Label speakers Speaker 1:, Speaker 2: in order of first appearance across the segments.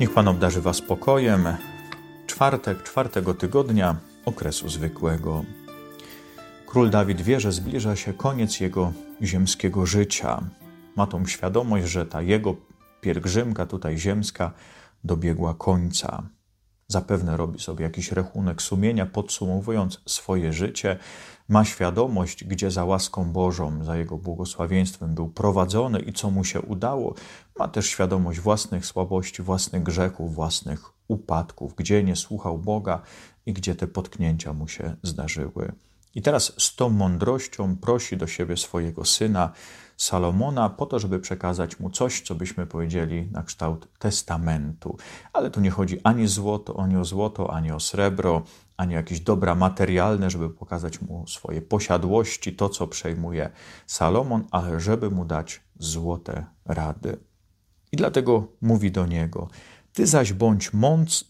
Speaker 1: Niech Pan obdarzy Was spokojem. Czwartek, czwartego tygodnia okresu zwykłego. Król Dawid wie, że zbliża się koniec jego ziemskiego życia. Ma tą świadomość, że ta jego pielgrzymka tutaj ziemska dobiegła końca. Zapewne robi sobie jakiś rachunek sumienia, podsumowując swoje życie. Ma świadomość, gdzie za łaską Bożą, za Jego błogosławieństwem był prowadzony i co mu się udało. Ma też świadomość własnych słabości, własnych grzechów, własnych upadków, gdzie nie słuchał Boga i gdzie te potknięcia mu się zdarzyły. I teraz z tą mądrością prosi do siebie swojego syna Salomona po to, żeby przekazać mu coś, co byśmy powiedzieli na kształt testamentu. Ale tu nie chodzi ani, złoto, ani o złoto, ani o srebro, ani jakieś dobra materialne, żeby pokazać mu swoje posiadłości, to co przejmuje Salomon, ale żeby mu dać złote rady. I dlatego mówi do niego: Ty zaś bądź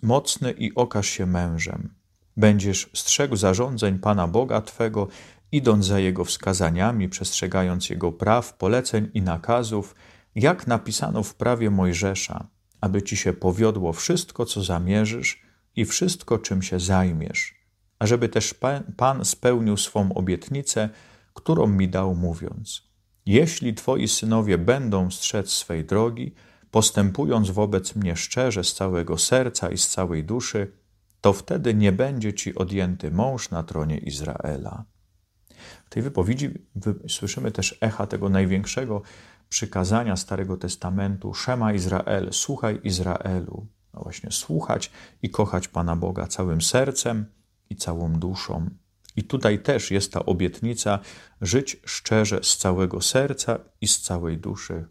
Speaker 1: mocny i okaż się mężem Będziesz strzegł zarządzeń Pana Boga Twego, idąc za Jego wskazaniami, przestrzegając Jego praw, poleceń i nakazów, jak napisano w prawie Mojżesza, aby Ci się powiodło wszystko, co zamierzysz i wszystko, czym się zajmiesz, ażeby też Pan spełnił swą obietnicę, którą mi dał, mówiąc: Jeśli Twoi synowie będą strzec swej drogi, postępując wobec mnie szczerze z całego serca i z całej duszy, to wtedy nie będzie ci odjęty mąż na tronie Izraela. W tej wypowiedzi słyszymy też echa tego największego przykazania Starego Testamentu: Szema Izrael, słuchaj Izraelu. No właśnie, słuchać i kochać Pana Boga całym sercem i całą duszą. I tutaj też jest ta obietnica żyć szczerze z całego serca i z całej duszy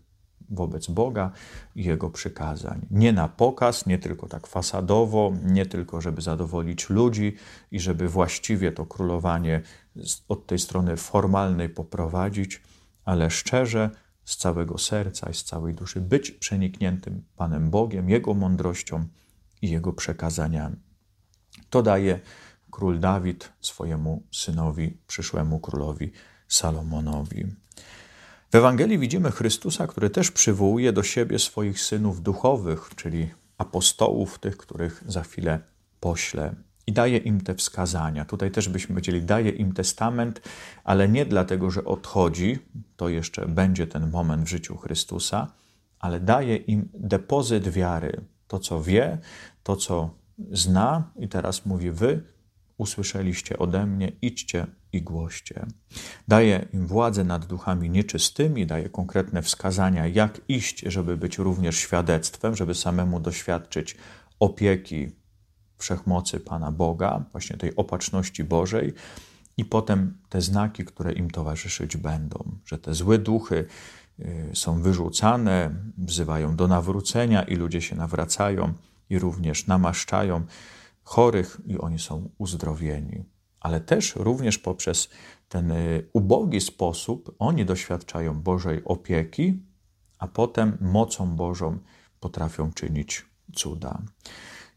Speaker 1: wobec Boga i Jego przykazań. Nie na pokaz, nie tylko tak fasadowo, nie tylko, żeby zadowolić ludzi i żeby właściwie to królowanie od tej strony formalnej poprowadzić, ale szczerze, z całego serca i z całej duszy, być przenikniętym Panem Bogiem, Jego mądrością i Jego przekazaniami. To daje król Dawid swojemu synowi, przyszłemu królowi Salomonowi. W Ewangelii widzimy Chrystusa, który też przywołuje do siebie swoich synów duchowych, czyli apostołów, tych, których za chwilę pośle i daje im te wskazania. Tutaj też byśmy powiedzieli, daje im testament, ale nie dlatego, że odchodzi, to jeszcze będzie ten moment w życiu Chrystusa, ale daje im depozyt wiary. To, co wie, to, co zna, i teraz mówi: Wy usłyszeliście ode mnie, idźcie i głoście. Daje im władzę nad duchami nieczystymi, daje konkretne wskazania, jak iść, żeby być również świadectwem, żeby samemu doświadczyć opieki wszechmocy Pana Boga, właśnie tej opatrzności Bożej, i potem te znaki, które im towarzyszyć będą, że te złe duchy y, są wyrzucane, wzywają do nawrócenia i ludzie się nawracają i również namaszczają chorych i oni są uzdrowieni. Ale też również poprzez ten y, ubogi sposób oni doświadczają Bożej opieki, a potem mocą Bożą potrafią czynić cuda.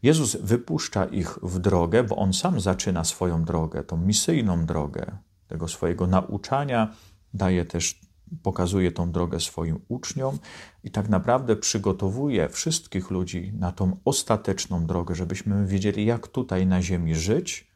Speaker 1: Jezus wypuszcza ich w drogę, bo on sam zaczyna swoją drogę, tą misyjną drogę tego swojego nauczania, daje też pokazuje tą drogę swoim uczniom i tak naprawdę przygotowuje wszystkich ludzi na tą ostateczną drogę, żebyśmy wiedzieli, jak tutaj na Ziemi żyć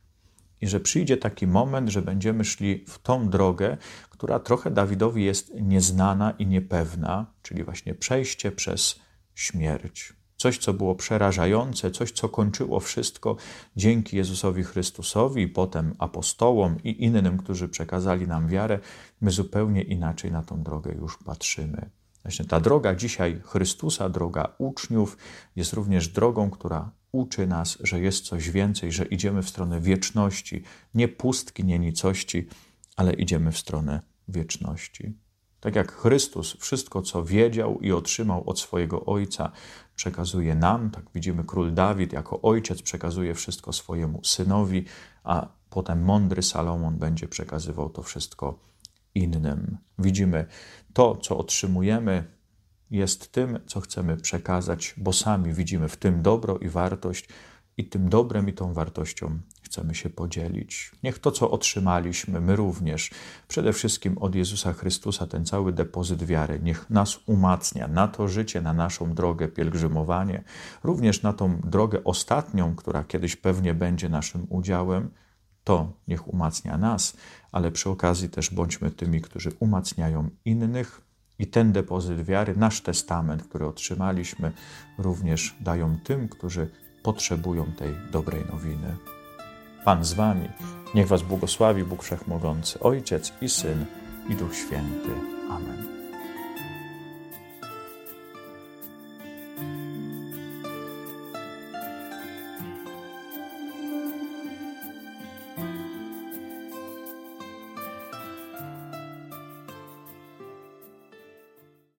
Speaker 1: i że przyjdzie taki moment, że będziemy szli w tą drogę, która trochę Dawidowi jest nieznana i niepewna, czyli właśnie przejście przez śmierć coś, co było przerażające, coś, co kończyło wszystko dzięki Jezusowi Chrystusowi potem apostołom i innym, którzy przekazali nam wiarę, my zupełnie inaczej na tą drogę już patrzymy. Właśnie ta droga dzisiaj Chrystusa, droga uczniów, jest również drogą, która uczy nas, że jest coś więcej, że idziemy w stronę wieczności, nie pustki, nie nicości, ale idziemy w stronę wieczności. Tak jak Chrystus wszystko, co wiedział i otrzymał od swojego Ojca, przekazuje nam, tak widzimy król Dawid jako ojciec przekazuje wszystko swojemu synowi, a potem mądry Salomon będzie przekazywał to wszystko innym. Widzimy to, co otrzymujemy, jest tym, co chcemy przekazać, bo sami widzimy w tym dobro i wartość, i tym dobrem i tą wartością chcemy się podzielić. Niech to, co otrzymaliśmy, my również, przede wszystkim od Jezusa Chrystusa, ten cały depozyt wiary, niech nas umacnia na to życie, na naszą drogę, pielgrzymowanie, również na tą drogę ostatnią, która kiedyś pewnie będzie naszym udziałem. To niech umacnia nas, ale przy okazji też bądźmy tymi, którzy umacniają innych, i ten depozyt wiary, nasz testament, który otrzymaliśmy, również dają tym, którzy potrzebują tej dobrej nowiny. Pan z Wami, niech Was błogosławi Bóg Wszechmogący, Ojciec i Syn i Duch Święty. Amen.